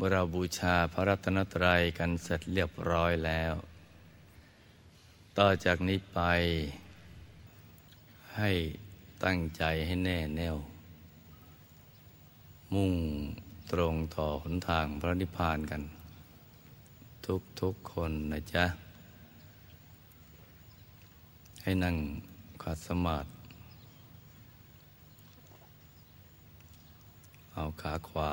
เมื่อเราบูชาพระรัตนตรัยกันเสร็จเรียบร้อยแล้ว ต่อจากนี้ไป ให้ตั้งใจให้แน่แน่ว มุ่งตรงต่อหนทางพระนิพพานกัน ทุกทุกคนนะจ๊ะ ให้นั่งขัดสมาธิเอาขาขวา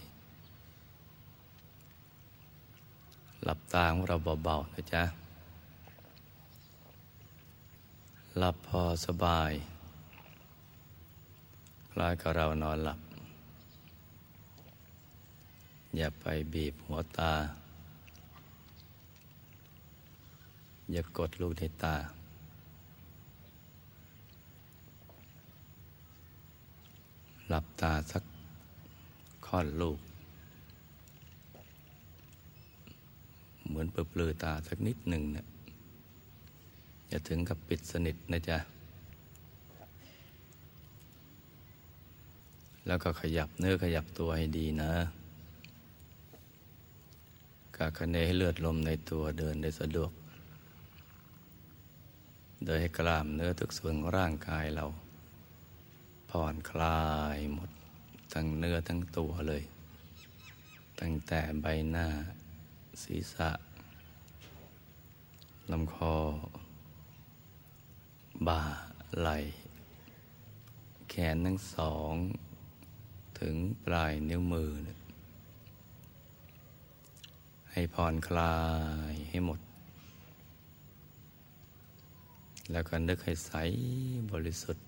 หลับตาของเราเบาๆนะจ๊ะ หลับพอสบายคล้ายกับเรานอนหลับ อย่าไปบีบหัวตา อย่ากดลูกในตา หลับตาสักค่อนลูกเห มือนเปลือตาสักนิดหนึ่งเนะี่ยอย่าถึงกับปิดสนิทนะจ๊ะ แล้วก็ขยับเนื้อขยับตัวให้ดีนะกาคะเนให้เลือดลมในตัวเดินได้สะดวก โดยให้กล้ามเนื้อทุกส่วนร่างกายเรา ผ่อนคลายหมด ทั้งเนื้อทั้งตัวเลย ตั้งแต่ใบหน้าศีรษะ ลำคอ บ่า ไหล่ แขนทั้งสอง ถึงปลายนิ้วมือ ให้ผ่อนคลายให้หมด แล้วก็นึกให้ใสบริสุทธิ์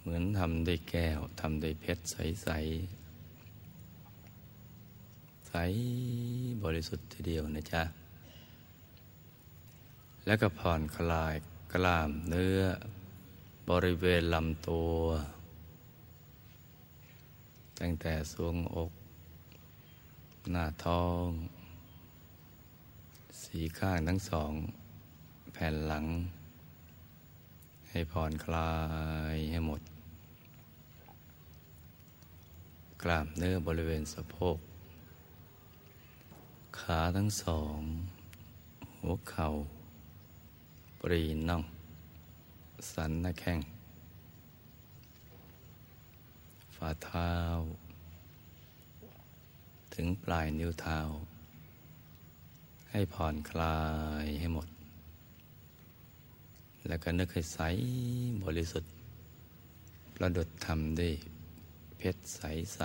เหมือนทำด้วยแก้วทำด้วยเพชรใส ๆ ใสบริสุทธิ์ทีเดียวนะจ๊ะ แล้วก็ผ่อนคลายกล้ามเนื้อ บริเวณลำตัว ตั้งแต่สวงอก หน้าท้อง สีข้างทั้งสอง แผ่นหลัง ให้ผ่อนคลายให้หมด กล้ามเนื้อบริเวณสะโพก ขาทั้งสอง หัวเข่า ปรีน่อง สันหน้าแข้ง ฝ่าเท้า ถึงปลายนิ้วเท้า ให้ผ่อนคลายให้หมด แล้วก็นึกให้ใสบริสุทธิ์ ประดุดทำด้วยเพชรใสใส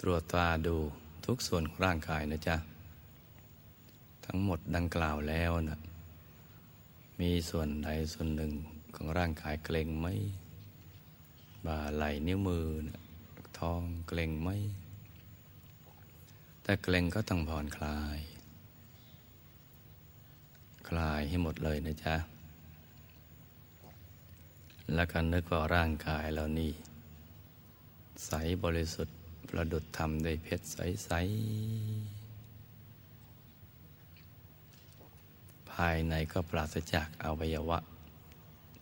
ตรวจตาดูทุกส่วนของร่างกายนะจ๊ะ ทั้งหมดดังกล่าวแล้วนะมีส่วนใดส่วนหนึ่งของร่างกายเกร็งไหมบ่าไหล่นิ้วมือนะท้องเกร็งไหมแต่เกร็งก็ต้องผ่อนคลาย คลายให้หมดเลยนะจ๊ะ แล้วก็นึกว่าร่างกายเรานี่ ใสบริสุทธิ์ ประดุดทำด้วยเพชรใส ๆ ภายในก็ปราศจากอวัยวะ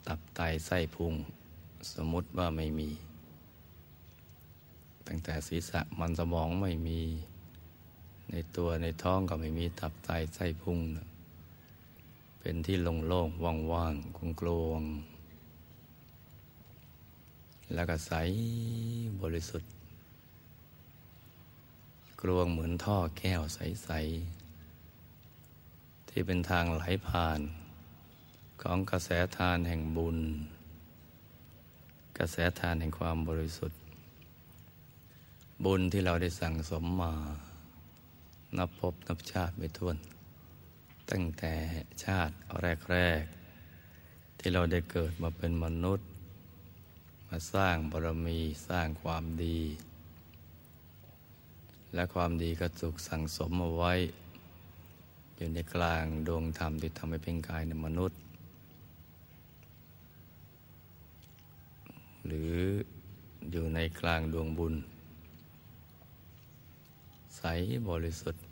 ตับไตไส้พุง สมมติว่าไม่มี ตั้งแต่ศีรษะมันสมองไม่มี ในตัวในท้องก็ไม่มีตับไตไส้พุง เป็นที่โล่งๆว่างๆกลวงๆแล้วก็ใสบริสุทธิ์ กลวงเหมือนท่อแก้วใส ๆ ที่เป็นทางไหลผ่าน ของกระแสทานแห่งบุญ กระแสทานแห่งความบริสุทธิ์ บุญที่เราได้สั่งสมมา นับพบนับชาติไม่ท้วน ตั้งแต่ชาติแรก ๆ ที่เราได้เกิดมาเป็นมนุษย์ มาสร้างบารมีสร้างความดี และความดีก็ถูกสั่งสมเอาไว้ อยู่ในกลางดวงธรรมที่ทำให้เป็นกายในมนุษย์ หรืออยู่ในกลางดวงบุญ ใสบริสุทธิ์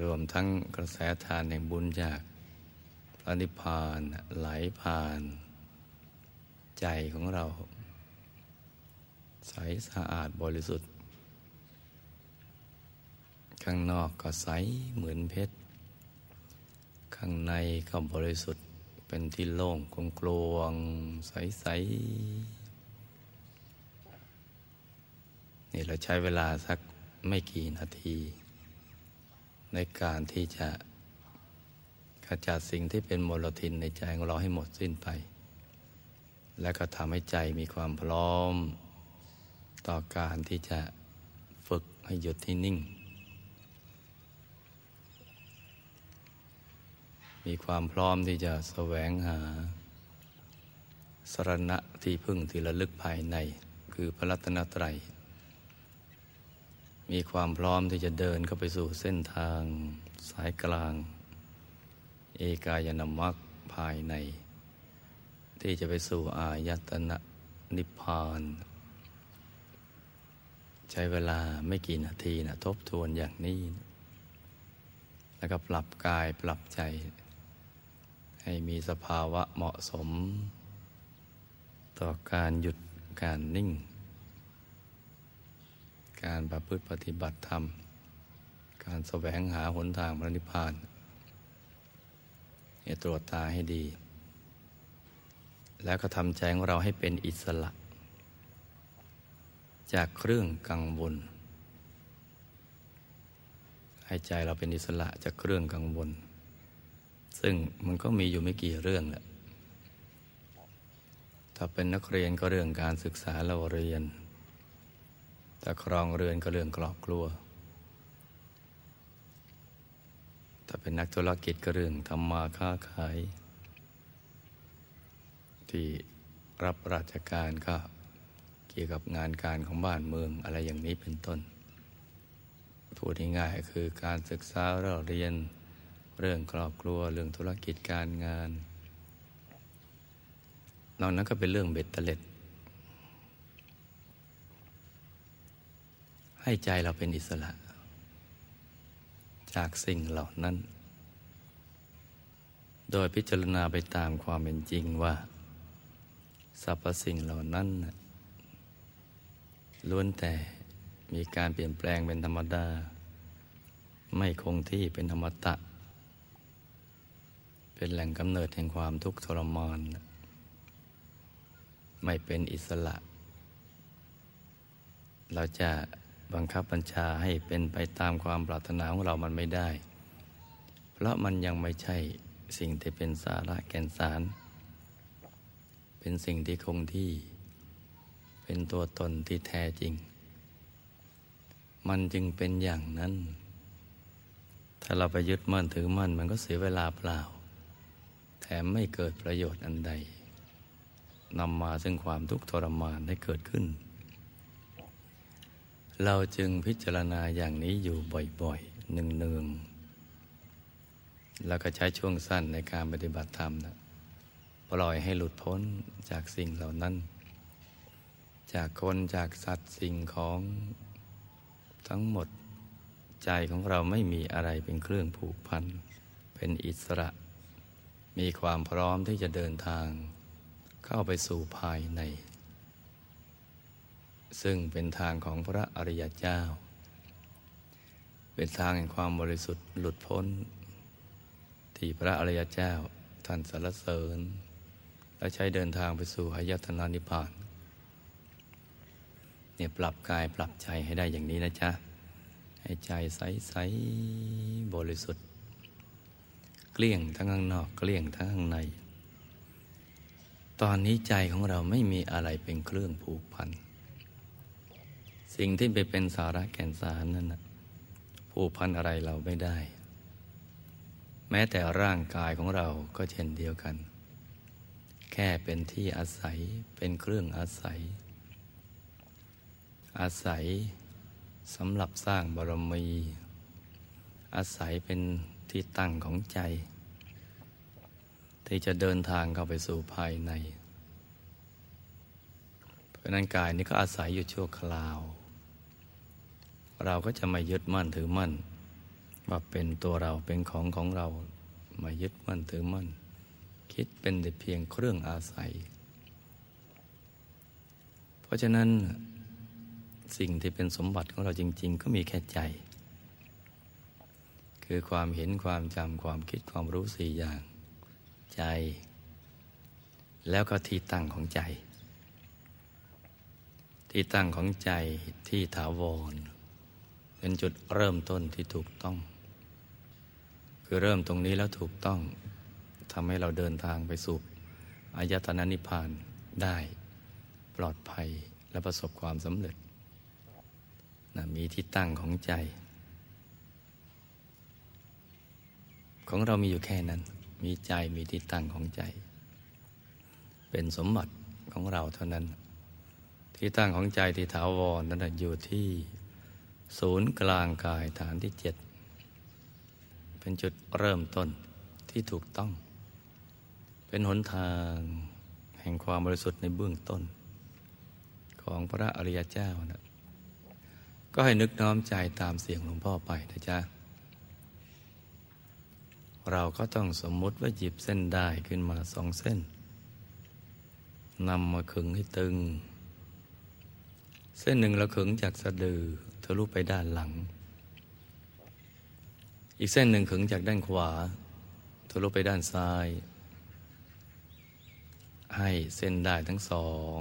รวมทั้งกระแสทานแห่งบุญจากพระนิพพานไหลผ่าน ใจของเรา ใสสะอาดบริสุทธิ์ ข้างนอกก็ใสเหมือนเพชร ข้างในก็บริสุทธิ์เป็นที่โล่งกลงกลวงใสๆนี่เราใช้เวลาสักไม่กี่นาที ในการที่จะขจัดสิ่งที่เป็นมลทินในใจของเราให้หมดสิ้นไป และก็ทำให้ใจมีความพร้อม ต่อการที่จะฝึกให้หยุดที่นิ่ง มีความพร้อมที่จะแสวงหา สรณะที่พึ่งที่ระลึกภายใน คือพระรัตนตรัย มีความพร้อมที่จะเดินเข้าไปสู่เส้นทางสายกลาง เอกายนามัคภายใน ที่จะไปสู่อายตนะนิพพานใช้เวลาไม่กี่นาทีนะทบทวนอย่างนี้ แล้วก็ปรับกายปรับใจ ให้มีสภาวะเหมาะสม ต่อการหยุดการนิ่ง การประพฤติปฏิบัติธรรม การแสวงหาหนทางพระนิพพานให้ตรวจตาให้ดี แล้วก็ทำใจของเราให้เป็นอิสระ จากเครื่องกังวลให้ใจเราเป็นอิสระจากเครื่องกังวล ซึ่งมันก็มีอยู่ไม่กี่เรื่องแหละถ้าเป็นนักเรียนก็เรื่องการศึกษาเราเรียนถ้าครองเรือนก็เรื่องครอบครัว ถ้าเป็นนักธุรกิจก็เรื่องทำมาค้าขาย ที่รับราชการก็เกี่ยวกับงานการของบ้านเมืองอะไรอย่างนี้เป็นต้นพูดง่ายๆคือการศึกษาเราเรียน เรื่องครอบครัวเรื่องธุรกิจการงานนอกนั้นก็เป็นเรื่องเบ็ดเตล็ด ให้ใจเราเป็นอิสระ จากสิ่งเหล่านั้น โดยพิจารณาไปตามความเป็นจริงว่าสรรพสิ่งเหล่านั้นล้วนแต่มีการเปลี่ยนแปลงเป็นธรรมดา ไม่คงที่เป็นธรรมตะ เป็นแหล่งกำเนิดแห่งความทุกข์ทรมานไม่เป็นอิสระ เราจะบังคับบัญชาให้เป็นไปตามความปรารถนาของเรามันไม่ได้ เพราะมันยังไม่ใช่สิ่งที่เป็นสาระแก่นสาร เป็นสิ่งที่คงที่ เป็นตัวตนที่แท้จริง มันจึงเป็นอย่างนั้น ถ้าเราไปยึดมั่นถือมั่นมันก็เสียเวลาเปล่า แถมไม่เกิดประโยชน์อันใดนำมาซึ่งความทุกข์ทรมานได้เกิดขึ้น เราจึงพิจารณาอย่างนี้อยู่บ่อยๆเนืองๆแล้วก็ใช้ช่วงสั้นในการปฏิบัติธรรมนะปล่อยให้หลุดพ้นจากสิ่งเหล่านั้น จากคนจากสัตว์สิ่งของทั้งหมด ใจของเราไม่มีอะไรเป็นเครื่องผูกพัน เป็นอิสระ มีความพร้อมที่จะเดินทางเข้าไปสู่ภายใน ซึ่งเป็นทางของพระอริยเจ้า เป็นทางแห่งความบริสุทธิ์หลุดพ้น ที่พระอริยเจ้าท่านสรรเสริญ และใช้เดินทางไปสู่อายตนานิพพานเนี่ยปรับกายปรับใจให้ได้อย่างนี้นะจ๊ะ ให้ใจใส ๆ บริสุทธิ์ เกลี้ยงทั้งข้างนอกเกลี้ยงทั้งข้างใน ตอนนี้ใจของเราไม่มีอะไรเป็นเครื่องผูกพัน สิ่งที่ไปเป็นสาระแก่นสารนั่นนะผูกพันอะไรเราไม่ได้ แม้แต่ร่างกายของเราก็เช่นเดียวกัน แค่เป็นที่อาศัยเป็นเครื่องอาศัย อาศัยสำหรับสร้างบารมี อาศัยเป็น ที่ตั้งของใจ ที่จะเดินทางเข้าไปสู่ภายใน เพราะนั้นกายนี้ก็อาศัยอยู่ชั่วคราว เราก็จะไม่ยึดมั่นถือมั่น ว่าเป็นตัวเราเป็นของของเราไม่ยึดมั่นถือมั่น คิดเป็นแต่เพียงเครื่องอาศัย เพราะฉะนั้นสิ่งที่เป็นสมบัติของเราจริง ๆ ก็มีแค่ใจ คือความเห็นความจำความคิดความรู้สี่อย่าง ใจ แล้วก็ที่ตั้งของใจ ที่ตั้งของใจที่ถาวร เป็นจุดเริ่มต้นที่ถูกต้อง คือเริ่มตรงนี้แล้วถูกต้องทำให้เราเดินทางไปสู่อายตนะนิพพานได้ปลอดภัยและประสบความสำเร็จนะมีที่ตั้งของใจ ของเรามีอยู่แค่นั้น มีใจมีที่ตั้งของใจ เป็นสมบัติของเราเท่านั้น ที่ตั้งของใจที่ถาวรนั้นอยู่ที่ศูนย์กลางกายฐานที่เจ็ดเป็นจุดเริ่มต้นที่ถูกต้อง เป็นหนทางแห่งความบริสุทธิ์ในเบื้องต้น ของพระอริยเจ้านะก็ให้นึกน้อมใจตามเสียงหลวงพ่อไปนะจ๊ะ เราก็ต้องสมมุติว่าหยิบเส้นได้ขึ้นมาสองเส้นนำมาขึงให้ตึง เส้นหนึ่งเราขึงจากสะดือทะลุไปด้านหลัง อีกเส้นหนึ่งขึงจากด้านขวาทะลุไปด้านซ้าย ให้เส้นได้ทั้งสอง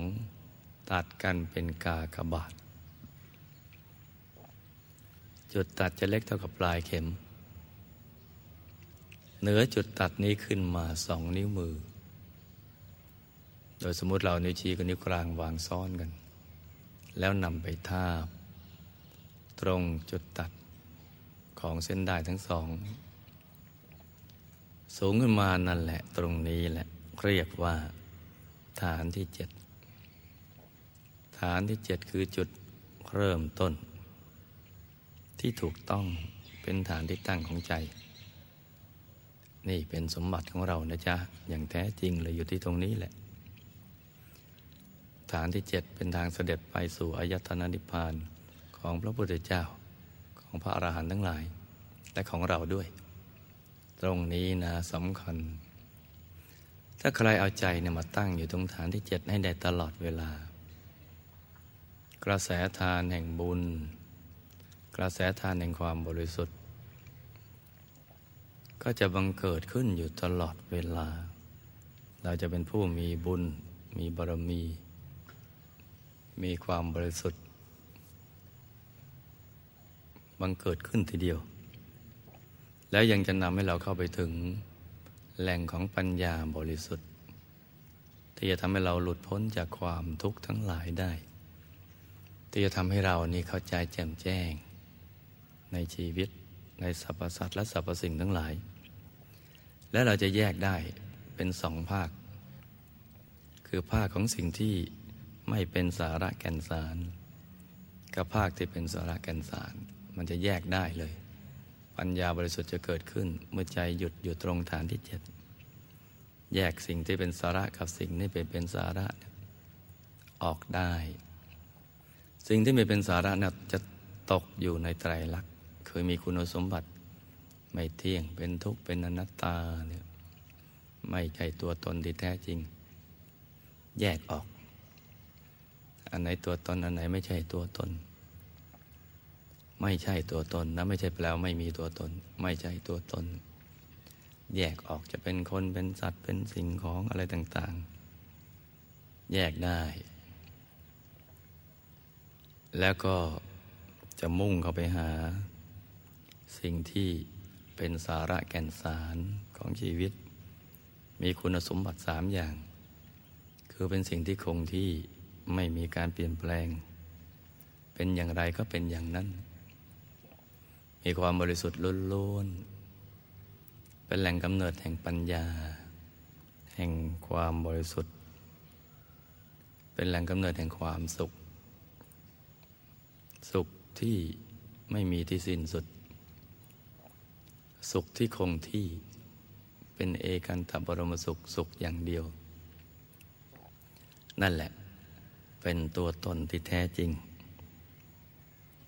ตัดกันเป็นกากบาท จุดตัดจะเล็กเท่ากับปลายเข็ม เหนือจุดตัดนี้ขึ้นมาสองนิ้วมือ โดยสมมติเรานิ้วชี้กับนิ้วกลางวางซ้อนกัน แล้วนำไปทาบ ตรงจุดตัดของเส้นได้ทั้งสอง สูงขึ้นมานั่นแหละ ตรงนี้แหละ เรียกว่า ฐานที่เจ็ดฐานที่เจ็ดคือจุดเริ่มต้น ที่ถูกต้องเป็นฐานที่ตั้งของใจ นี่เป็นสมบัติของเรานะจ๊ะ อย่างแท้จริงเลยอยู่ที่ตรงนี้แหละ ฐานที่เจ็ดเป็นทางเสด็จไปสู่อายตนะนิพพานของพระพุทธเจ้าของพระอรหันต์ทั้งหลาย และของเราด้วย ตรงนี้นะสำคัญ ถ้าใครเอาใจเนี่ยมาตั้งอยู่ตรงฐานที่เจ็ดให้ได้ตลอดเวลา กระแสทานแห่งบุญ กระแสทานแห่งความบริสุทธิ์ ก็จะบังเกิดขึ้นอยู่ตลอดเวลา เราจะเป็นผู้มีบุญ มีบารมี มีความบริสุทธิ์ บังเกิดขึ้นทีเดียว แล้วยังจะนำให้เราเข้าไปถึงแหล่งของปัญญาบริสุทธิ์ ที่จะทำให้เราหลุดพ้นจากความทุกข์ทั้งหลายได้ ที่จะทำให้เรานี่เข้าใจแจ่มแจ้ง ในชีวิตในสรรพสัตว์และสรรพสิ่งทั้งหลาย และเราจะแยกได้เป็นสองภาค คือภาคของสิ่งที่ไม่เป็นสาระแก่นสาร กับภาคที่เป็นสาระแก่นสาร มันจะแยกได้เลย ปัญญาบริสุทธิ์จะเกิดขึ้น เมื่อใจหยุดอยู่ตรงฐานที่เจ็ดแยกสิ่งที่เป็นสาระกับสิ่งที่เป็นเป็นสาระ ออกได้ สิ่งที่ไม่เป็นสาระนะจะตกอยู่ในไตรลักษณ์คยมีคุณสมบัติ ไม่เที่ยงเป็นทุกข์เป็นอนัตตาเนี่ยไม่ใช่ตัวตนที่แท้จริง แยกออก อันไหนตัวตนอันไหนไม่ใช่ตัวตน ไม่ใช่ตัวตนนะไม่ใช่แปลว่าไม่มีตัวตน ไม่ใช่ตัวตน แยกออกจะเป็นคนเป็นสัตว์เป็นสิ่งของอะไรต่าง ๆ แยกได้ แล้วก็จะมุ่งเข้าไปหา สิ่งที่ เป็นสาระแก่นสารของชีวิต มีคุณสมบัติสามอย่าง คือเป็นสิ่งที่คงที่ไม่มีการเปลี่ยนแปลง เป็นอย่างไรก็เป็นอย่างนั้น มีความบริสุทธิ์ล้วนๆเป็นแหล่งกำเนิดแห่งปัญญา แห่งความบริสุทธิ์ เป็นแหล่งกำเนิดแห่งความสุข สุขที่ไม่มีที่สิ้นสุด สุขที่คงที่เป็นเอกันตบรมสุขสุขอย่างเดียว นั่นแหละ เป็นตัวตนที่แท้จริง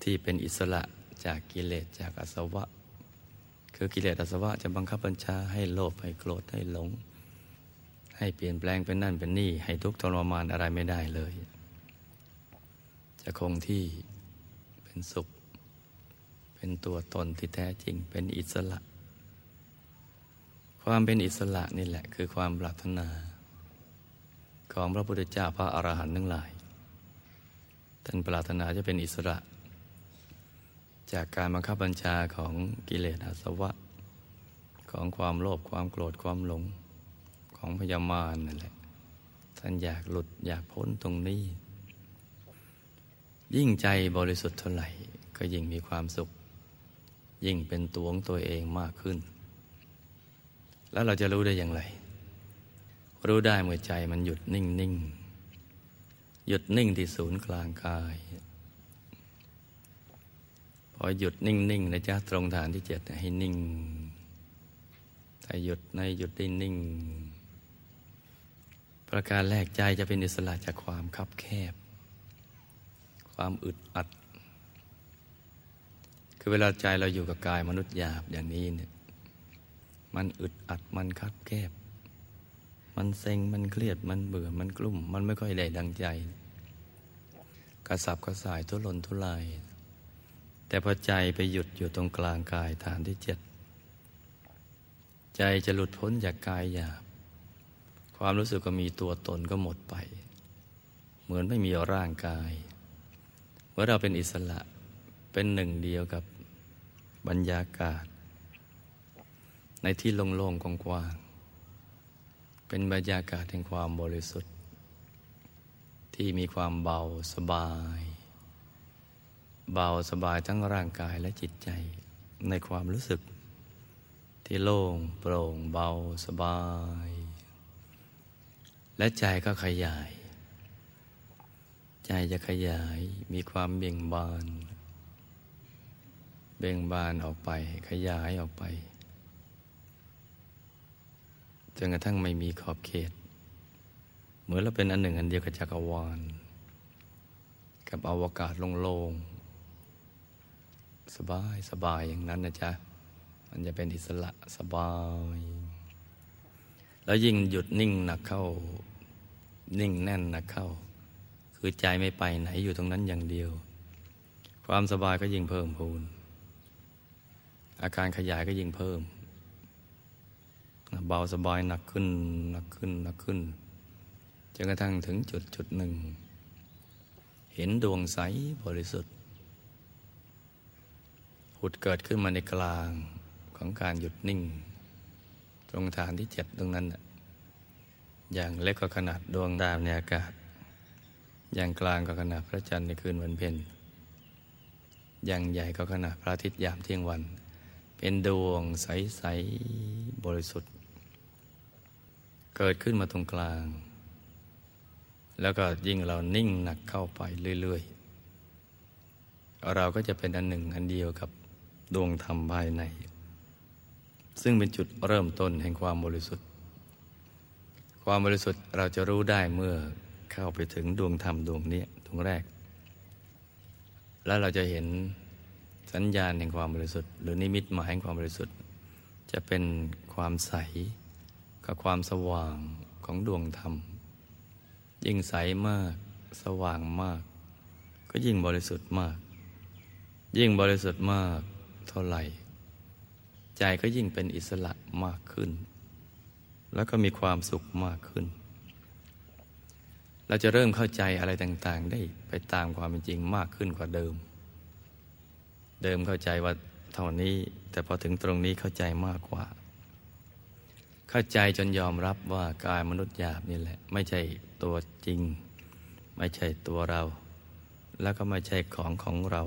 ที่เป็นอิสระจากกิเลสจากอสวะ คือกิเลสอสวะจะบังคับบัญชาให้โลภให้โกรธให้หลง ให้เปลี่ยนแปลงเป็นนั่นเป็นนี่ ให้ทุกข์ทรมานอะไรไม่ได้เลย จะคงที่เป็นสุข เป็นตัวตนที่แท้จริง เป็นอิสระ ความเป็นอิสระนี่แหละคือความปรารถนา ของพระพุทธเจ้าพระอรหันต์ทั้งหลาย ท่านปรารถนาจะเป็นอิสระ จากการบังคับบัญชาของกิเลสอาสวะ ของความโลภความโกรธความหลงของพยามารนั่นแหละ ท่านอยากหลุดอยากพ้นตรงนี้ ยิ่งใจบริสุทธิ์เท่าไหร่ ก็ยิ่งมีความสุข ยิ่งเป็นตัวของตัวเองมากขึ้น แล้วเราจะรู้ได้อย่างไร รู้ได้เมื่อใจมันหยุดนิ่งนิ่งหยุดนิ่งที่ศูนย์กลางกาย พอหยุดนิ่งๆนะจ๊ะตรงฐานที่เจ็ดให้นิ่งถ้าหยุดในหยุดได้นิ่ง ประการแรกใจจะเป็นอิสระจากความคับแคบ ความอึดอัด คือเวลาใจเราอยู่กับกายมนุษย์หยาบอย่างนี้เนี่ย มันอึดอัดมันคับแคบ มันเซ็งมันเครียดมันเบื่อมันกลุ่ม มันไม่ค่อยได้ดังใจ กระสับกระส่ายทุรนทุราย แต่พอใจไปหยุดอยู่ตรงกลางกายฐานที่เจ็ดใจจะหลุดพ้นจากกายหยาบความรู้สึกก็มีตัวตนก็หมดไป เหมือนไม่มีร่างกายเมื่อเราเป็นอิสระเป็นหนึ่งเดียวกับบรรยากาศ ในที่โล่งๆกว้างเป็นบรรยากาศแห่งความบริสุทธิ์ ที่มีความเบาสบาย เบาสบายทั้งร่างกายและจิตใจในความรู้สึก ที่โล่งโปร่งเบาสบาย และใจก็ขยาย ใจจะขยายมีความเบ่งบาน เบ่งบานออกไปขยายออกไป จนกระทั่งไม่มีขอบเขต เหมือนเราเป็นอันหนึ่งอันเดียวกับจักรวาล กับอวกาศโล่งๆสบายสบายอย่างนั้นนะจ๊ะ มันจะเป็นอิสระสบาย แล้วยิ่งหยุดนิ่งหนักเข้า นิ่งแน่นหนักเข้า คือใจไม่ไปไหนอยู่ตรงนั้นอย่างเดียว ความสบายก็ยิ่งเพิ่มพูนอาการขยายก็ยิ่งเพิ่ม เบาสบายหนักขึ้นหนักขึ้นหนักขึ้นจนกระทั่งถึงจุดจุดหนึ่ง เห็นดวงใสบริสุทธิ์หุดเกิดขึ้นมาในกลางของการหยุดนิ่ง ตรงฐานที่เจ็ดตรงนั้น อย่างเล็กก็ขนาดดวงดาวในอากาศ อย่างกลางก็ขนาดพระจันทร์ในคืนวันเพ็ญอย่างใหญ่ก็ขนาดพระอาทิตย์ยามเที่ยงวัน เป็นดวงใส ๆ บริสุทธิ์ เกิดขึ้นมาตรงกลาง แล้วก็ยิ่งเรานิ่งหนักเข้าไปเรื่อยๆ เราก็จะเป็นอันหนึ่งอันเดียวกับดวงธรรมภายใน ซึ่งเป็นจุดเริ่มต้นแห่งความบริสุทธิ์ ความบริสุทธิ์เราจะรู้ได้เมื่อเข้าไปถึงดวงธรรมดวงนี้ดวงแรก แล้วเราจะเห็นสัญญาณแห่งความบริสุทธิ์ หรือนิมิตหมายแห่งความบริสุทธิ์ จะเป็นความใส กับความสว่างของดวงธรรม ยิ่งใสมาก สว่างมาก ก็ยิ่งบริสุทธิ์มาก ยิ่งบริสุทธิ์มากเท่าไหร่ ใจก็ยิ่งเป็นอิสระมากขึ้น แล้วก็มีความสุขมากขึ้น เราจะเริ่มเข้าใจอะไรต่าง ๆ ได้ไปตามความเป็นจริงมากขึ้นกว่าเดิม เดิมเข้าใจว่าเท่านี้ แต่พอถึงตรงนี้เข้าใจมากกว่า เข้าใจจนยอมรับว่ากายมนุษย์หยาบนี่แหละ ไม่ใช่ตัวจริง ไม่ใช่ตัวเรา แล้วก็ไม่ใช่ของของเรา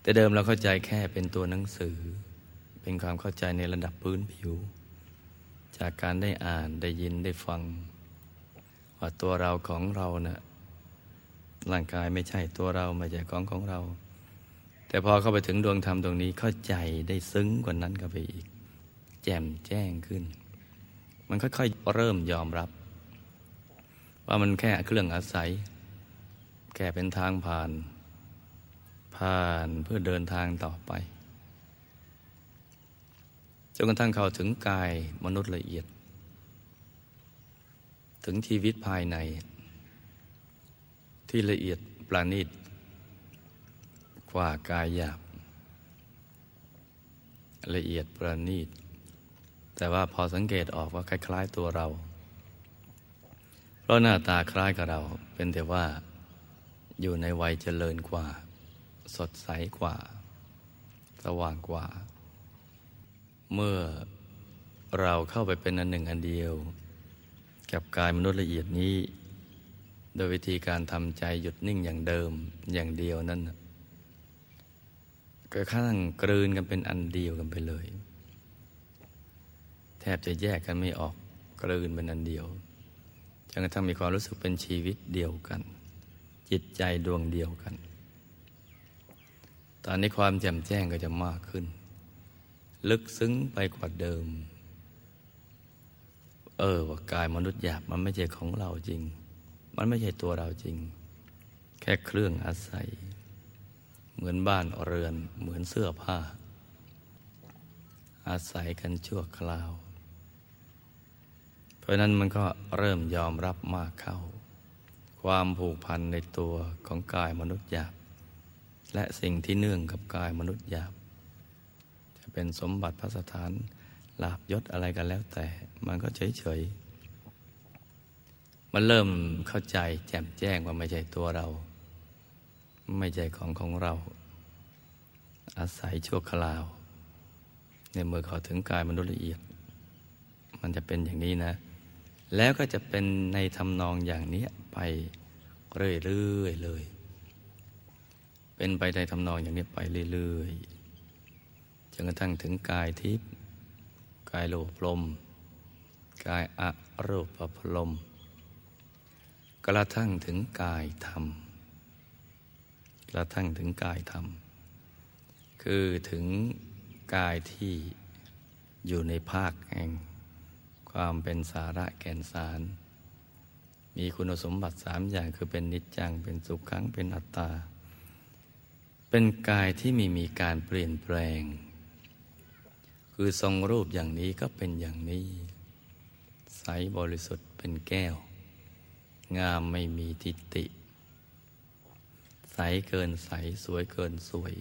แต่เดิมเราเข้าใจแค่เป็นตัวหนังสือ เป็นความเข้าใจในระดับพื้นผิว จากการได้อ่านได้ยินได้ฟัง ว่าตัวเราของเราเนะ่ะร่างกายไม่ใช่ตัวเราไม่ใช่ของของเรา แต่พอเข้าไปถึงดวงธรรมตรงนี้เข้าใจได้ซึ้งกว่านั้นก็ไปอีก แจ่มแจ้งขึ้น มันค่อยๆเริ่มยอมรับ ว่ามันแค่เครื่องอาศัย แค่เป็นทางผ่าน ผ่านเพื่อเดินทางต่อไปจนกระทั่งเข้าถึงกายมนุษย์ละเอียด ถึงชีวิตภายใน ที่ละเอียดปราณีตกว่ากายหยาบ ละเอียดประณีต แต่ว่าพอสังเกตออกว่าคล้ายๆตัวเรา เพราะหน้าตาคล้ายกับเรา เป็นแต่ว่า อยู่ในวัยเจริญกว่า สดใสกว่า สว่างกว่า เมื่อเราเข้าไปเป็นอันหนึ่งอันเดียว กับกายมนุษย์ละเอียดนี้ โดยวิธีการทำใจหยุดนิ่งอย่างเดิมอย่างเดียวนั้นก็ข้างกลืนกันเป็นอันเดียวกันไปเลย แทบจะแยกกันไม่ออกกลืนเป็นอันเดียวจนกระทั่งมีความรู้สึกเป็นชีวิตเดียวกัน จิตใจดวงเดียวกัน ตอนนี้ความแจ่มแจ้งก็จะมากขึ้น ลึกซึ้งไปกว่าเดิม เออว่ากายมนุษย์หยาบมันไม่ใช่ของเราจริง มันไม่ใช่ตัวเราจริง แค่เครื่องอาศัย เหมือนบ้านเรือนเหมือนเสื้อผ้า อาศัยกันชั่วคราว ราะนั้นมันก็เริ่มยอมรับมากเข้า ความผูกพันในตัวของกายมนุษย์หยาบ และสิ่งที่เนื่องกับกายมนุษย์หยาบ จะเป็นสมบัติพระสถานลาบยศอะไรกันแล้วแต่ มันก็เฉยเฉยมันเริ่มเข้าใจแจ่มแจ้งว่าไม่ใช่ตัวเรา ไม่ใช่ของของเรา อาศัยชั่วคราว ในเมื่อเขาถึงกายมนุษย์ละเอียด มันจะเป็นอย่างนี้นะ แล้วก็จะเป็นในทำนองอย่างนี้ไปเรื่อยๆเลย เป็นไปในทำนองอย่างนี้ไปเรื่อยๆจนกระทั่งถึงกายทิพย์กายโลภลม กายอรูปพลม กระทั่งถึงกายธรรม กระทั่งถึงกายธรรม คือถึงกายที่อยู่ในภาคแห่ง ความเป็นสาระแก่นสาร มีคุณสมบัติสามอย่างคือเป็นนิจจัง เป็นสุขขัง เป็นอัตตา เป็นกายที่ไม่มีการเปลี่ยนแปลง คือทรงรูปอย่างนี้ก็เป็นอย่างนี้ ใสบริสุทธิ์เป็นแก้ว งามไม่มีทิฏฐิใสเกินใสสวยเกินสวย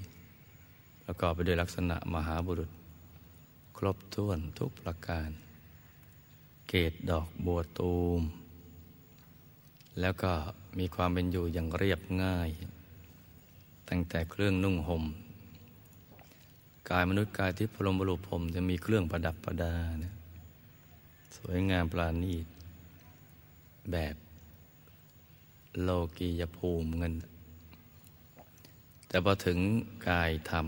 ประกอบไปด้วยลักษณะมหาบุรุษ ครบถ้วนทุกประการ เกตดอกบัวตูม แล้วก็มีความเป็นอยู่อย่างเรียบง่าย ตั้งแต่เครื่องนุ่งหม่มกายมนุษย์กายที่พรมบุรุษผมจะมีเครื่องประดับประดาสวยงามปราณีต แบบโลกียภูมิเงิน แต่พอถึงกายธรรม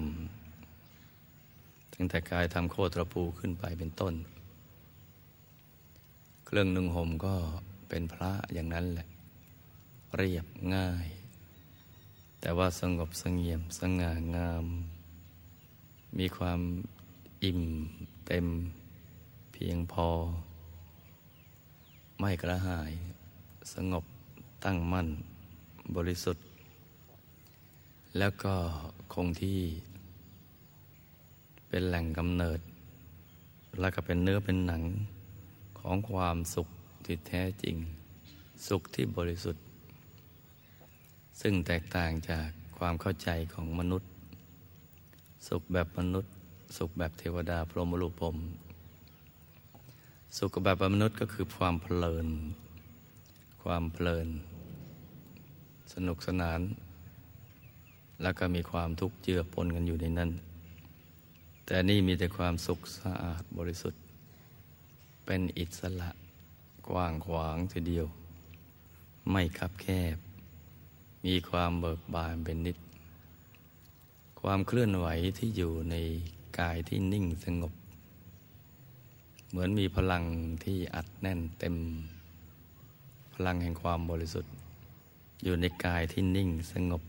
ตั้งแต่กายธรรมโคตรภูขึ้นไปเป็นต้น เครื่องนึ่งห่มก็เป็นพระอย่างนั้นแหละ เรียบง่าย แต่ว่าสงบสงเงียมสง่างาม มีความอิ่มเต็มเพียงพอ ไม่กระหาย สงบตั้งมั่น บริสุทธิ์ แล้วก็คงที่ เป็นแหล่งกำเนิด แล้วก็เป็นเนื้อเป็นหนัง ของความสุขที่แท้จริง สุขที่บริสุทธิ์ ซึ่งแตกต่างจากความเข้าใจของมนุษย์ สุขแบบมนุษย์ สุขแบบเทวดาพรหมรูปมสุขแบบมนุษย์ก็คือความเพลิน ความเพลิน สนุกสนาน แล้วก็มีความทุกข์เจือปนกันอยู่ในนั้น แต่นี่มีแต่ความสุขสะอาดบริสุทธิ์ เป็นอิสระกว้างขวางทีเดียว ไม่คับแคบ มีความเบิกบานเป็นนิด ความเคลื่อนไหวที่อยู่ในกายที่นิ่งสงบ เหมือนมีพลังที่อัดแน่นเต็ม พลังแห่งความบริสุทธิ์ อยู่ในกายที่นิ่งสงบ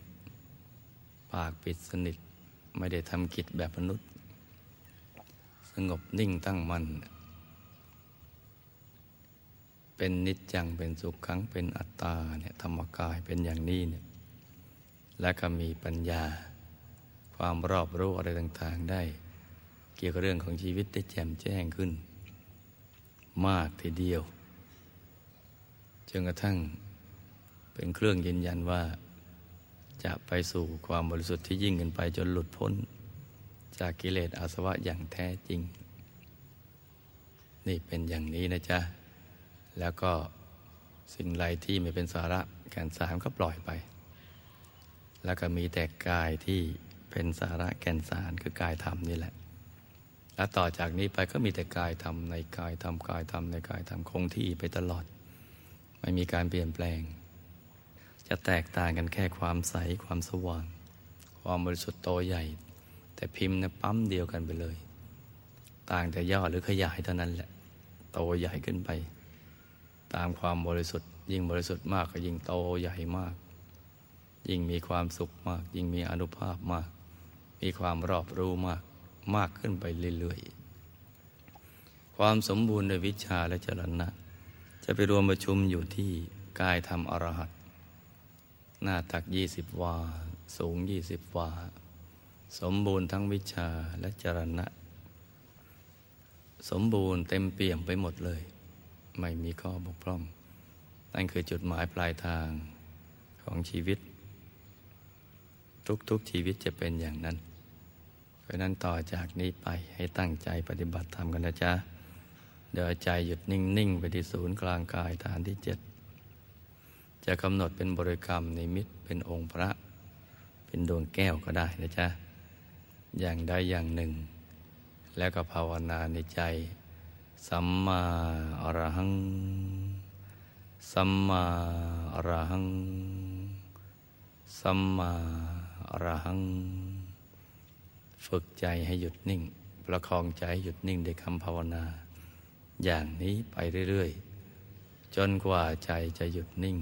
ปากปิดสนิทไม่ได้ทำกิจแบบมนุษย์ สงบนิ่งตั้งมัน่น เป็นนิจจังเป็นสุขขังเป็นอัตตาเนี่ยธรรมกายเป็นอย่างนี้เนี่ยและก็มีปัญญา ความรอบรู้อะไรต่างๆได้ เกี่ยวกับเรื่องของชีวิตได้แจ่มแจ้งขึ้น มากทีเดียวจนกระทั่งเป็นเครื่องยืนยันว่า จะไปสู่ความบริสุทธิ์ที่ยิ่งขึ้นไปจนหลุดพ้น จากกิเลสอาสวะอย่างแท้จริง นี่เป็นอย่างนี้นะจ๊ะ แล้วก็สิ่งไรที่ไม่เป็นสาระแก่นสารก็ปล่อยไป แล้วก็มีแต่กายที่เป็นสาระแก่นสารคือกายธรรมนี่แหละ และต่อจากนี้ไปก็มีแต่กายธรรมในกายธรรมกายธรรมในกายธรรมคงที่ไปตลอด ไม่มีการเปลี่ยนแปลง จะแตกต่างกันแค่ความใสความสว่าง ความบริสุทธิ์โตใหญ่ แต่พิมพ์นี่ยปั๊มเดียวกันไปเลย ต่างแต่ย่อหรือขยายเท่านั้นแหละโตใหญ่ขึ้นไป ตามความบริสุทธิ์ ยิ่งบริสุทธิ์มากก็ยิ่งโตใหญ่มาก ยิ่งมีความสุขมาก ยิ่งมีอนุภาพมาก มีความรอบรู้มากมากขึ้นไปเรื่อยๆ ความสมบูรณ์ในวิชาและจรณะ จะไปรวมประชุมอยู่ที่กายธรรมอรหัตหน้าตักยี่สิบวา สูงยี่สิบวา สมบูรณ์ทั้งวิชาและจรณะ สมบูรณ์เต็มเปี่ยมไปหมดเลย ไม่มีข้อบกพร่องนั่นคือจุดหมายปลายทางของชีวิต ทุกๆชีวิตจะเป็นอย่างนั้น เพราะนั้นต่อจากนี้ไปให้ตั้งใจปฏิบัติธรรมกันนะจ๊ะเดี๋ยวใจหยุดนิ่ง ๆ ไปที่ศูนย์กลางกายฐานที่เจ็ดจะกำหนดเป็นบริกรรมในมิตเป็นองค์พระ เป็นดวงแก้วก็ได้นะจ๊ะอย่างใดอย่างหนึ่ง แล้วก็ภาวนาในใจ สัมมาอรหัง สัมมาอรหัง สัมมาอรหัง ฝึกใจให้หยุดนิ่ง ประคองใจให้หยุดนิ่งด้วยคำภาวนา อย่างนี้ไปเรื่อย ๆ จนกว่าใจจะหยุดนิ่ง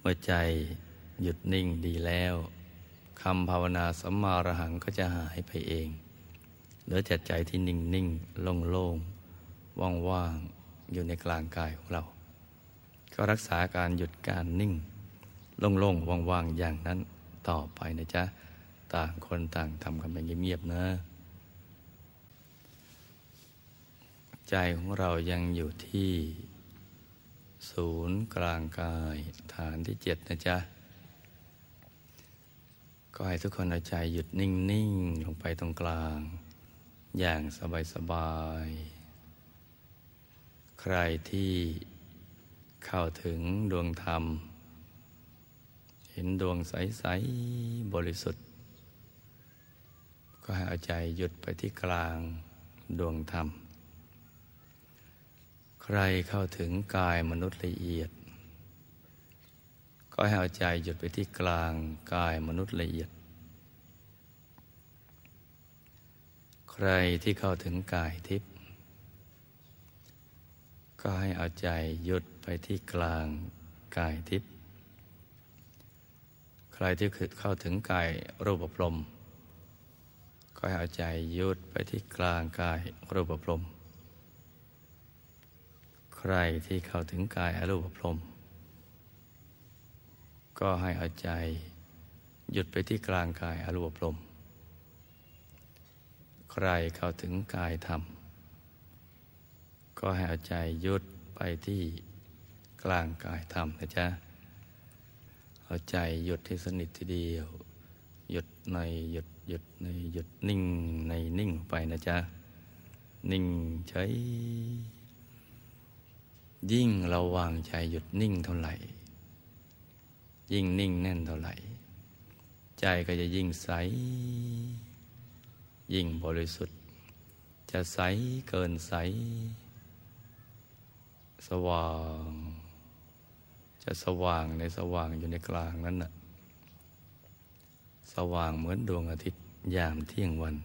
เมื่อใจหยุดนิ่งดีแล้วคำภาวนาสัมมาอรหังก็จะหายไปเอง เหลือแต่ใจที่นิ่งนิ่งโล่งโล่ง ว่างว่างอยู่ในกลางกายของเรา ก็รักษาการหยุดการนิ่ง โล่งโล่งว่างว่างอย่างนั้นต่อไปนะจ๊ะ ต่างคนต่างทำกันไปเงียบๆนะ ใจของเรายังอยู่ที่ศูนย์กลางกายฐานที่เจ็ดนะจ๊ะ ก็ให้ทุกคนเอาใจหยุดนิ่ง ๆ ลงไปตรงกลาง อย่างสบาย ๆ ใครที่เข้าถึงดวงธรรม เห็นดวงใส ๆ บริสุทธิ์ ก็ให้เอาใจหยุดไปที่กลางดวงธรรม ใครเข้าถึงกายมนุษย์ละเอียด ก็ให้เอาใจหยุดไปที่กลางกายมนุษย์ละเอียด ใครที่เข้าถึงกายทิพย์ ก็ให้เอาใจหยุดไปที่กลางกายทิพย์ใครที่เข้าถึงกายรูปปรมก็ให้เอาใจหยุดไปที่กลางกายรูปปรมใครที่เข้าถึงกายอรูปพรม ก็ให้เอาใจหยุดไปที่กลางกายอรูปพรม ใครเข้าถึงกายธรรม ก็ให้เอาใจหยุดไปที่กลางกายธรรมนะจ๊ะ เอาใจหยุดที่สนิททีเดียว หยุดในหยุดหยุดในหยุดนิ่งในนิ่งไปนะจ๊ะ นิ่งใช้ยิ่งเราวางใจหยุดนิ่งเท่าไหร่ ยิ่งนิ่งแน่นเท่าไหร่ ใจก็จะยิ่งใส ยิ่งบริสุทธิ์ จะใสเกินใส สว่าง จะสว่างในสว่างอยู่ในกลางนั้นน่ะสว่างเหมือนดวงอาทิตย์ยามเที่ยงวัน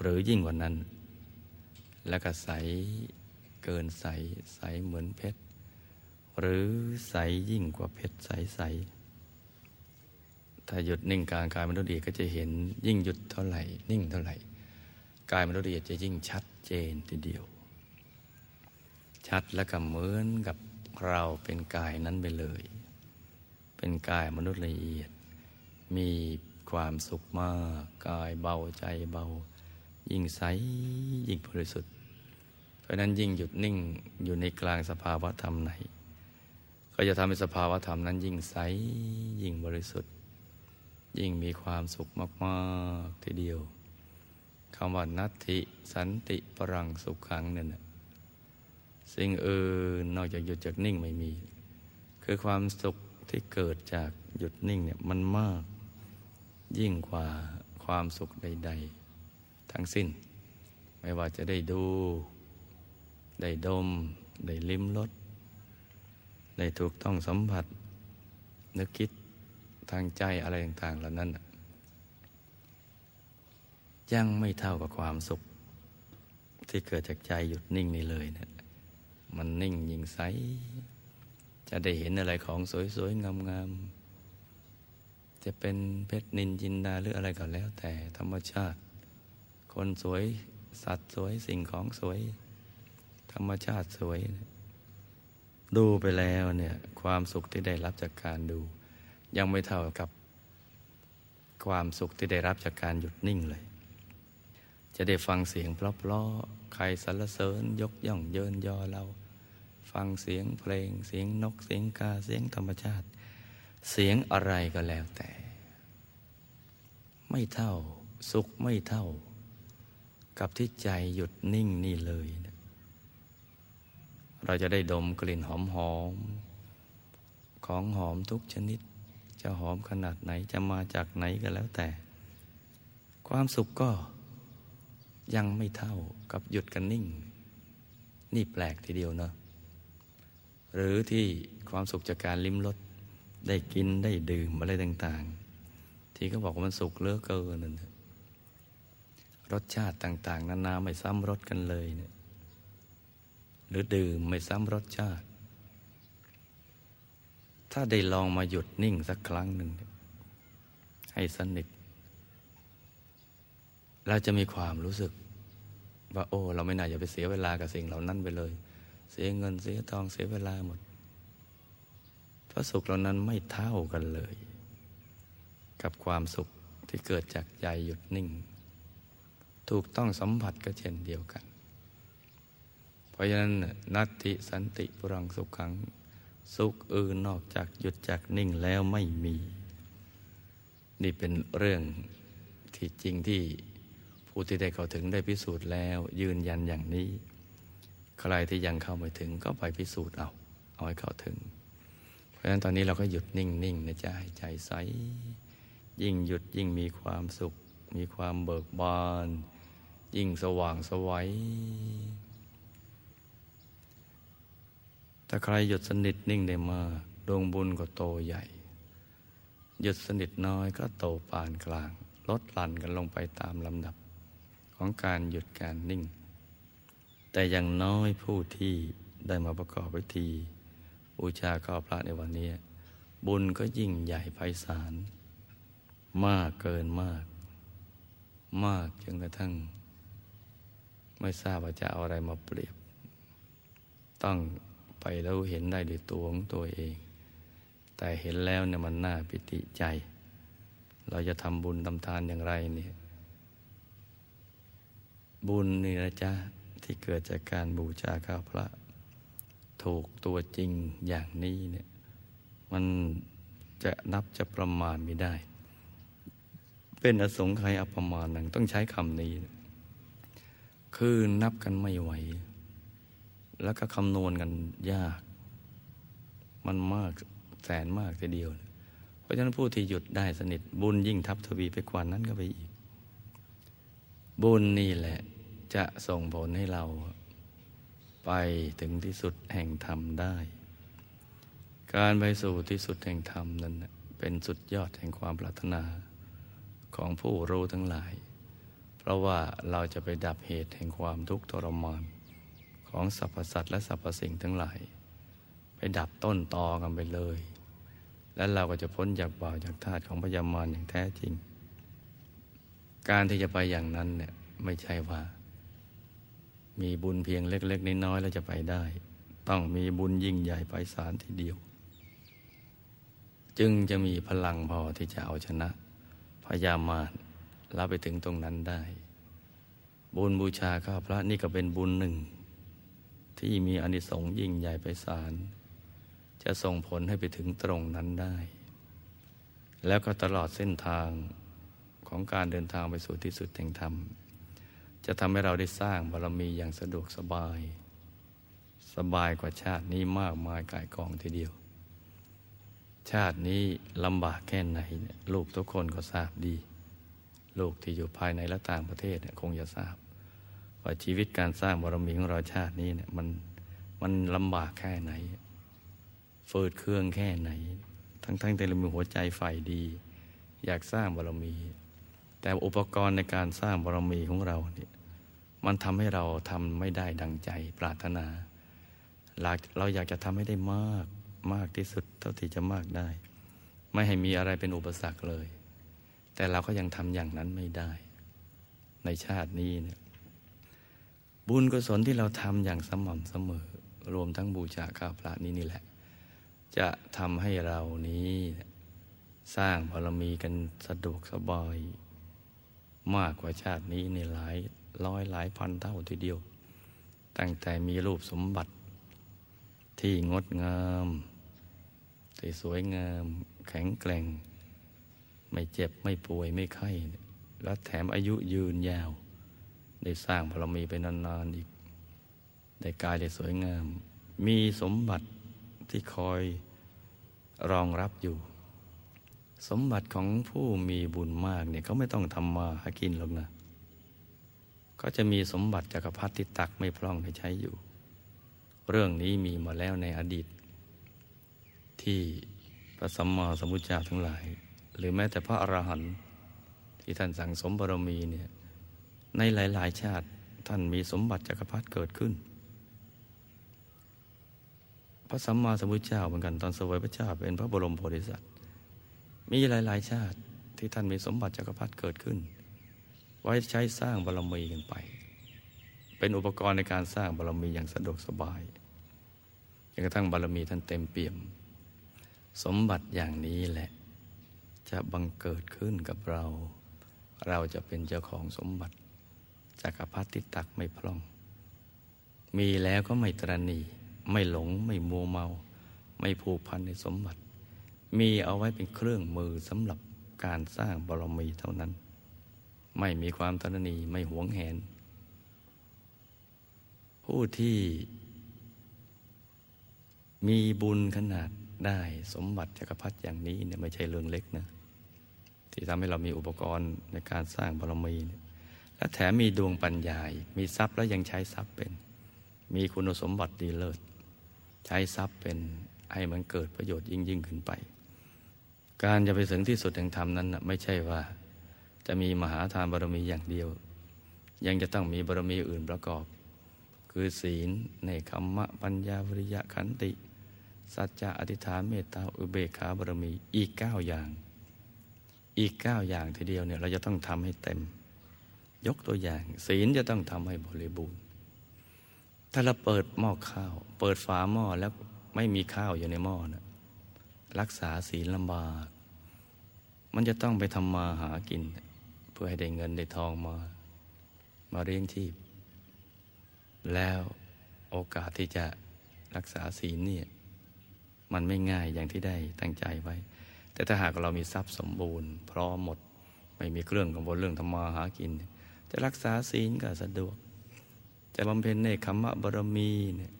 หรือยิ่งกว่านั้น แล้วก็ใสเกินใสใสเหมือนเพชร หรือใสยิ่งกว่าเพชรใสใสถ้าหยุดนิ่งกลางกายมนุษย์ดีก็จะเห็นยิ่งหยุดเท่าไหร่ นิ่งเท่าไหร่ กายมนุษย์ดีจะยิ่งชัดเจนทีเดียว ชัดและก็เหมือนกับเราเป็นกายนั้นไปเลย เป็นกายมนุษย์ละเอียด มีความสุขมาก กายเบาใจเบา ยิ่งใสยิ่งบริสุทธิ์ เพราะนั้นยิ่งหยุดนิ่งอยู่ในกลางสภาวะธรรมไหน ก็จะทำให้สภาวะธรรมนั้น ยิ่งใสยิ่งบริสุทธิ์ ยิ่งมีความสุขมากๆทีเดียวคำว่านัตติสันติปรังสุขขังเนี่ย สิ่งอื่นนอกจากหยุดจากนิ่งไม่มี คือความสุขที่เกิดจากหยุดนิ่งเนี่ยมันมาก ยิ่งกว่าความสุขใด ๆ ทั้งสิ้น ไม่ว่าจะได้ดู ได้ดม ได้ลิ้มรสได้ถูกต้องสัมผัส นึกคิดทางใจอะไรต่างๆเหล่านั้นยังไม่เท่ากับความสุข ที่เกิดจากใจหยุดนิ่งนี่เลยเนะี่ย มันนิ่งยิ่งใส จะได้เห็นอะไรของสวย ๆ งามๆ จะเป็นเพชรนินจินดาหรืออะไรก็แล้วแต่ธรรมชาติ คนสวยสัตว์สวยสิ่งของสวย ธรรมชาติสวย ดูไปแล้วเนี่ยความสุขที่ได้รับจากการดู ยังไม่เท่ากับความสุขที่ได้รับจากการหยุดนิ่งเลย จะได้ฟังเสียงเพราะๆ ใครสรรเสริญยกย่องเยินยอเรา ฟังเสียงเพลง เสียงนกเสียงกาเสียงธรรมชาติ เสียงอะไรก็แล้วแต่ ไม่เท่าสุขไม่เท่า กับที่ใจหยุดนิ่งนี่เลยนะเราจะได้ดมกลิ่นหอมหอมของหอมทุกชนิด จะหอมขนาดไหนจะมาจากไหนก็แล้วแต่ ความสุขก็ยังไม่เท่ากับหยุดกันนิ่ง นี่แปลกทีเดียวเนาะ หรือที่ความสุขจากการลิ้มรสได้กินได้ดื่มอะไรต่าง ๆ ที่เขาบอกว่ามันสุขเลือกเกินนั่นรสชาติต่าง ๆ นานาไม่ซ้ำรสกันเลยเนี่ยหรือดื่มไม่ซ้ำรสชาติ ถ้าได้ลองมาหยุดนิ่งสักครั้งหนึ่ง ให้สนิทเราจะมีความรู้สึก ว่าโอ้ เราไม่น่าจะไปเสียเวลากับสิ่งเหล่านั้นไปเลย เสียเงินเสียทองเสียเวลาหมด เพราะสุขเหล่านั้นไม่เท่ากันเลย กับความสุขที่เกิดจากใจหยุดนิ่ง ถูกต้องสัมผัสก็เช่นเดียวกัน เพราะฉะนั้นนัตติสันติปรังสุขขัง สุขอื่นนอกจากหยุดจากนิ่งแล้วไม่มี นี่เป็นเรื่องที่จริงที่ผู้ที่ได้เข้าถึงได้พิสูจน์แล้วยืนยันอย่างนี้ ใครที่ยังเข้าไม่ถึงก็ไปพิสูจน์เอา เอาให้เข้าถึง เพราะฉะนั้นตอนนี้เราก็หยุดนิ่งๆนะจ๊ะให้ใจใส ยิ่งหยุดยิ่งมีความสุข มีความเบิกบาน ยิ่งสว่างสวัยถ้าใครหยุดสนิทนิ่งได้มากดวงบุญก็โตใหญ่ หยุดสนิทน้อยก็โตปานกลาง ลดหลั่นกันลงไปตามลำดับของการหยุดการนิ่ง แต่อย่างน้อยผู้ที่ได้มาประกอบพิธีบูชาข้าพระในวันนี้ บุญก็ยิ่งใหญ่ไพศาลมากเกินมาก มากจนกระทั่ง ไม่ทราบว่าจะเอาอะไรมาเปรียบ ต้องไปแล้วเห็นได้ด้วยตัวของตัวเอง แต่เห็นแล้วเนี่ยมันน่าปิติใจ เราจะทำบุญทำทานอย่างไรเนี่ย บุญนี่นะจ๊ะ ที่เกิดจากการบูชาข้าพระ ถูกตัวจริงอย่างนี้เนี่ยมันจะนับจะประมาณไม่ได้ เป็นอสงไขยอประมาณหนึ่งต้องใช้คำนี้ คือนับกันไม่ไหว แล้วก็คำนวณกันยาก มันมากแสนมากทีเดียว เพราะฉะนั้นผู้ที่หยุดได้สนิทบุญยิ่งทับทวีไปกว่านั้นก็ไปอีก บุญนี่แหละ จะส่งผลให้เรา ไปถึงที่สุดแห่งธรรมได้ การไปสู่ที่สุดแห่งธรรมนั้นเป็นสุดยอดแห่งความปรารถนาของผู้รู้ทั้งหลาย เพราะว่าเราจะไปดับเหตุแห่งความทุกข์ทรมานของสรรพสัตว์และสรรพสิ่งทั้งหลาย ไปดับต้นตอกันไปเลย แล้วเราก็จะพ้นจากบ่าวจากทาตของพยามารอย่างแท้จริง การที่จะไปอย่างนั้นเนี่ยไม่ใช่ว่า มีบุญเพียงเล็ก ๆ น้อยๆแล้วจะไปได้ ต้องมีบุญยิ่งใหญ่ไปสารทีเดียว จึงจะมีพลังพอที่จะเอาชนะพยามารเราไปถึงตรงนั้นได้ บุญบูชาข้าพระนี่ก็เป็นบุญหนึ่ง ที่มีอนิสงส์ยิ่งใหญ่ไปสารจะส่งผลให้ไปถึงตรงนั้นได้ แล้วก็ตลอดเส้นทางของการเดินทางไปสู่ที่สุดแห่งธรรม จะทำให้เราได้สร้างบารมีอย่างสะดวกสบาย สบายกว่าชาตินี้มากมายกายกองทีเดียว ชาตินี้ลำบากแค่ไหนลูกทุกคนก็ทราบดี ลูกที่อยู่ภายในและต่างประเทศเนี่ยคงจะทราบ ว่าชีวิตการสร้างบารมีของเราชาตินี้เนี่ยมันมันลำบากแค่ไหนฝืดเครื่องแค่ไหน ทั้งๆทแต่เรามีหัวใจใฝ่ดี อยากสร้างบารมี แต่อุปกรณ์ในการสร้างบารมีของเราเนี่ย มันทำให้เราทำไม่ได้ดังใจปรารถนาเราอยากจะทำให้ได้มากมากที่สุดเท่าที่จะมากได้ ไม่ให้มีอะไรเป็นอุปสรรคเลย แต่เราก็ยังทำอย่างนั้นไม่ได้ ในชาตินี้เนี่ยบุญกุศลที่เราทำอย่างสม่ำเสมอ รวมทั้งบูชาข้าวพระนี้นี่แหละ จะทำให้เรานี้ สร้างบารมีกันสะดวกสบาย มากกว่าชาตินี้ในหลาย ร้อยหลายพันเท่าทีเดียว ตั้งแต่มีรูปสมบัติ ที่งดงามที่สวยงาม แข็งแกร่ง ไม่เจ็บไม่ป่วยไม่ไข้และแถมอายุยืนยาว ได้สร้างพลมีไปนานๆอีก ได้กายได้สวยงาม มีสมบัติที่คอยรองรับอยู่ สมบัติของผู้มีบุญมากเนี่ยเขาไม่ต้องทำมาหากินหรอกนะ ก็จะมีสมบัติจักรพรรดิที่ตักไม่พร่องให้ใช้อยู่ เรื่องนี้มีมาแล้วในอดีต ที่พระสัมมาสัมพุทธเจ้าทั้งหลาย หรือแม้แต่พระอรหันต์ที่ท่านสั่งสมบารมีเนี่ยในหลาย ๆ ชาติท่านมีสมบัติจักรพรรดิเกิดขึ้น พระสัมมาสัมพุทธเจ้าเหมือนกันตอนสวยพระเจ้าเป็นพระบรมโพธิสัตว์ มีหลาย ๆ ชาติที่ท่านมีสมบัติจักรพรรดิเกิดขึ้น ไว้ใช้สร้างบารมีกันไป เป็นอุปกรณ์ในการสร้างบารมีอย่างสะดวกสบายจนกระทั่งบารมีท่านเต็มเปี่ยม สมบัติอย่างนี้แหละ จะบังเกิดขึ้นกับเรา เราจะเป็นเจ้าของสมบัติจักรพรรดิตักไม่พร่อง มีแล้วก็ไม่ตรณี ไม่หลงไม่มัวเมา ไม่ผูกพันในสมบัติ มีเอาไว้เป็นเครื่องมือสำหรับการสร้างบารมีเท่านั้น ไม่มีความตรณีไม่หวงแหน ผู้ที่มีบุญขนาดได้สมบัติจักรพรรดิอย่างนี้เนี่ยไม่ใช่เรื่องเล็กนะที่ทำให้เรามีอุปกรณ์ในการสร้างบารมี และแถมมีดวงปัญญามีทรัพย์แล้วยังใช้ทรัพย์เป็น มีคุณสมบัติดีเลิศ ใช้ทรัพย์เป็นให้มันเกิดประโยชน์ยิ่งยิ่งขึ้นไป การจะไปถึงที่สุดแห่งธรรมนั้นไม่ใช่ว่า จะมีมหาทานบารมีอย่างเดียว ยังจะต้องมีบารมีอื่นประกอบ คือศีลในคมมะปัญญาวิริยะขันติ สัจจะอธิษฐานเมตตาอุเบกขาบารมีอีกเก้าอย่าง อีกเก้าอย่างทีเดียวเนี่ยเราจะต้องทำให้เต็ม ยกตัวอย่าง ศีลจะต้องทำให้บริบูรณ์ถ้าเราเปิดหม้อข้าว เปิดฝาหม้อแล้วไม่มีข้าวอยู่ในหม้อนะรักษาศีลลำบาก มันจะต้องไปทำมาหากิน เพื่อให้ได้เงินได้ทองมา มาเลี้ยงชีพ แล้วโอกาสที่จะรักษาศีลเนี่ยมันไม่ง่ายอย่างที่ได้ตั้งใจไว้ แต่ถ้าหากเรามีทรัพย์สมบูรณ์ พร้อมหมดไม่มีเครื่องกังวลเรื่องธรรมาหากิน จะรักษาศีลก็สะดวก จะบำเพ็ญในคำมะบรมีเนี่ย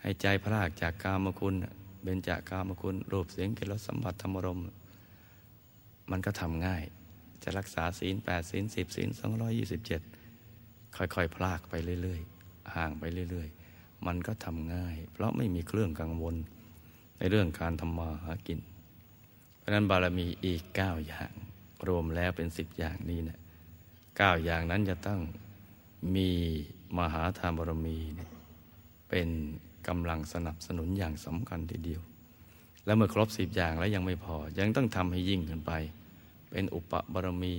ให้ใจพรากจากกามคุณเบญจากกามคุณรูปเสียงกิรสัมผัสธรรมรม มันก็ทำง่าย จะรักษาศีลแปดศีลสิบศีลสองร้อยยี่สิบเจ็ดค่อยๆ พลากไปเรื่อยๆ ห่างไปเรื่อยๆ มันก็ทำง่าย เพราะไม่มีเครื่องกังวล ในเรื่องการทำมาหากิน เพราะนั้นบารมีอีกเก้าอย่าง รวมแล้วเป็นสิบอย่างนี้เนะเก้าอย่างนั้นจะต้องมีมหาทานบารมีเนี่ยเป็นกำลังสนับสนุนอย่างสำคัญทีเดียว แล้วเมื่อครบสิบอย่างแล้วยังไม่พอ ยังต้องทำให้ยิ่งขึ้นไป เป็นอุปบารมี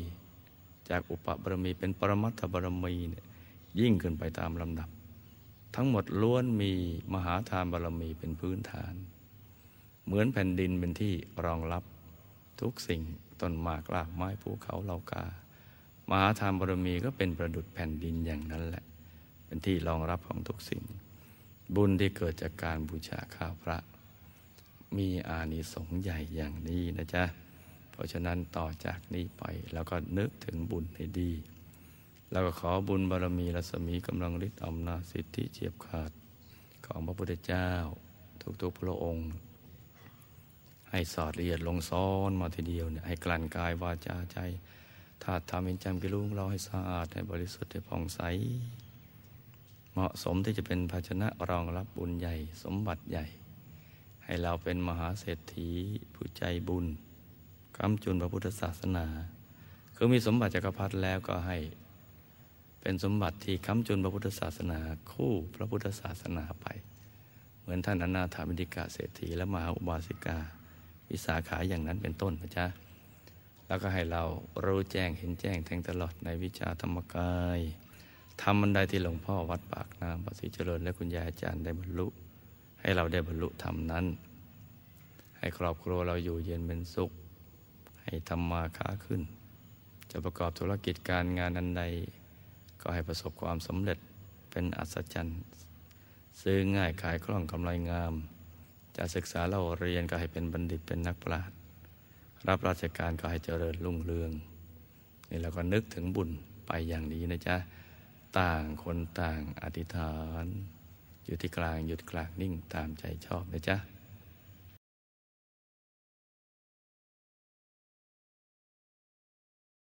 จากอุปบารมีเป็นปรมัตถบารมีเนี่ยยิ่งขึ้นไปตามลำดับ ทั้งหมดล้วนมีมหาทานบารมีเป็นพื้นฐาน เหมือนแผ่นดินเป็นที่รองรับทุกสิ่งต้นหมากลากไม้ภูเขาเหล่ากา มหาทานบารมีก็เป็นประดุดแผ่นดินอย่างนั้นแหละ เป็นที่รองรับของทุกสิ่ง บุญที่เกิดจากการบูชาข้าวพระ มีอานิสงส์ใหญ่อย่างนี้นะจ๊ะ เพราะฉะนั้นต่อจากนี้ไปแล้วก็นึกถึงบุญให้ดี แล้วก็ขอบุญบารมีรัศมีกำลังฤทธิ์อำนาจสิทธิเฉียบขาด ของพระพุทธเจ้า ทุกๆพระองค์ ให้สอดละเอียดลงซ้อนมาทีเดียวเนี่ยให้กลั่นกายวาจาใจถ้าทำเป็นจำกิลุงเราให้สะอาดให้บริสุทธิ์ให้ผ่องใส เหมาะสมที่จะเป็นภาชนะรองรับบุญใหญ่ สมบัติใหญ่ ให้เราเป็นมหาเศรษฐีผู้ใจบุญ คำจุนพระพุทธศาสนา คือมีสมบัติจักรพรรดิแล้วก็ให้ เป็นสมบัติที่ค้ำจุนพระพุทธศาสนา คู่พระพุทธศาสนาไป เหมือนท่านอนาถาบิณฑิกาเศรษฐีและมหาอุบาสิกา วิสาขาอย่างนั้นเป็นต้นพระจ้าแล้วก็ให้เรารู้แจ้งเห็นแจ้งแทงตลอดในวิชาธรรมกายทำบันไดที่หลวงพ่อวัดปากน้ำปสิเจริญ และคุณยายอาจารย์ได้บรรลุ ให้เราได้บรรลุธรรมนั้น ให้ครอบครัวเราอยู่เย็นเป็นสุข ให้ทำมาค้าขึ้น จะประกอบธุรกิจการงานอันใด ก็ให้ประสบความสำเร็จเป็นอัศจรรย์ ซื้อง่ายขายคล่องกำไรงาม จะศึกษาเราเรียนก็ให้เป็นบัณฑิตเป็นนักปราชญ์รับราชการก็ให้เจริญรุ่งเรืองนี่เราก็นึกถึงบุญไปอย่างนี้นะจ๊ะ ต่างคนต่างอธิษฐาน อยู่ที่กลางหยุดกลางนิ่งตามใจชอบนะจ๊ะ